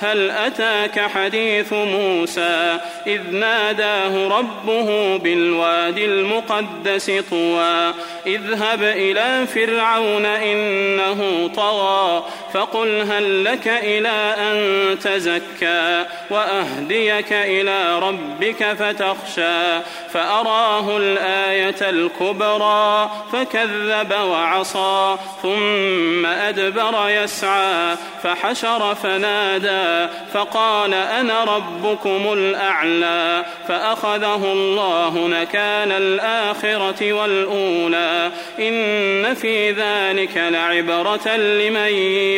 هل أتاك حديث موسى إذ ناداه ربه بالوادي المقدس طوى إذهب إلى فرعون إنه طغى فقل هل لك إلى أن تزكى وأهديك إلى ربك فتخشى فأراه الآية الكبرى فكذب وعصى ثم أدبر يسعى فحشر فنادى فقال أنا ربكم الأعلى فأخذه الله نكال الآخرة والأولى إن في ذلك لعبرة لمن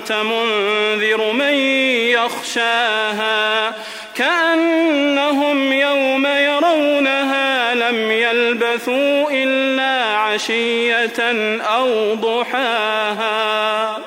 أنت منذر من يخشاها كأنهم يوم يرونها لم يلبثوا إلا عشية أو ضحاها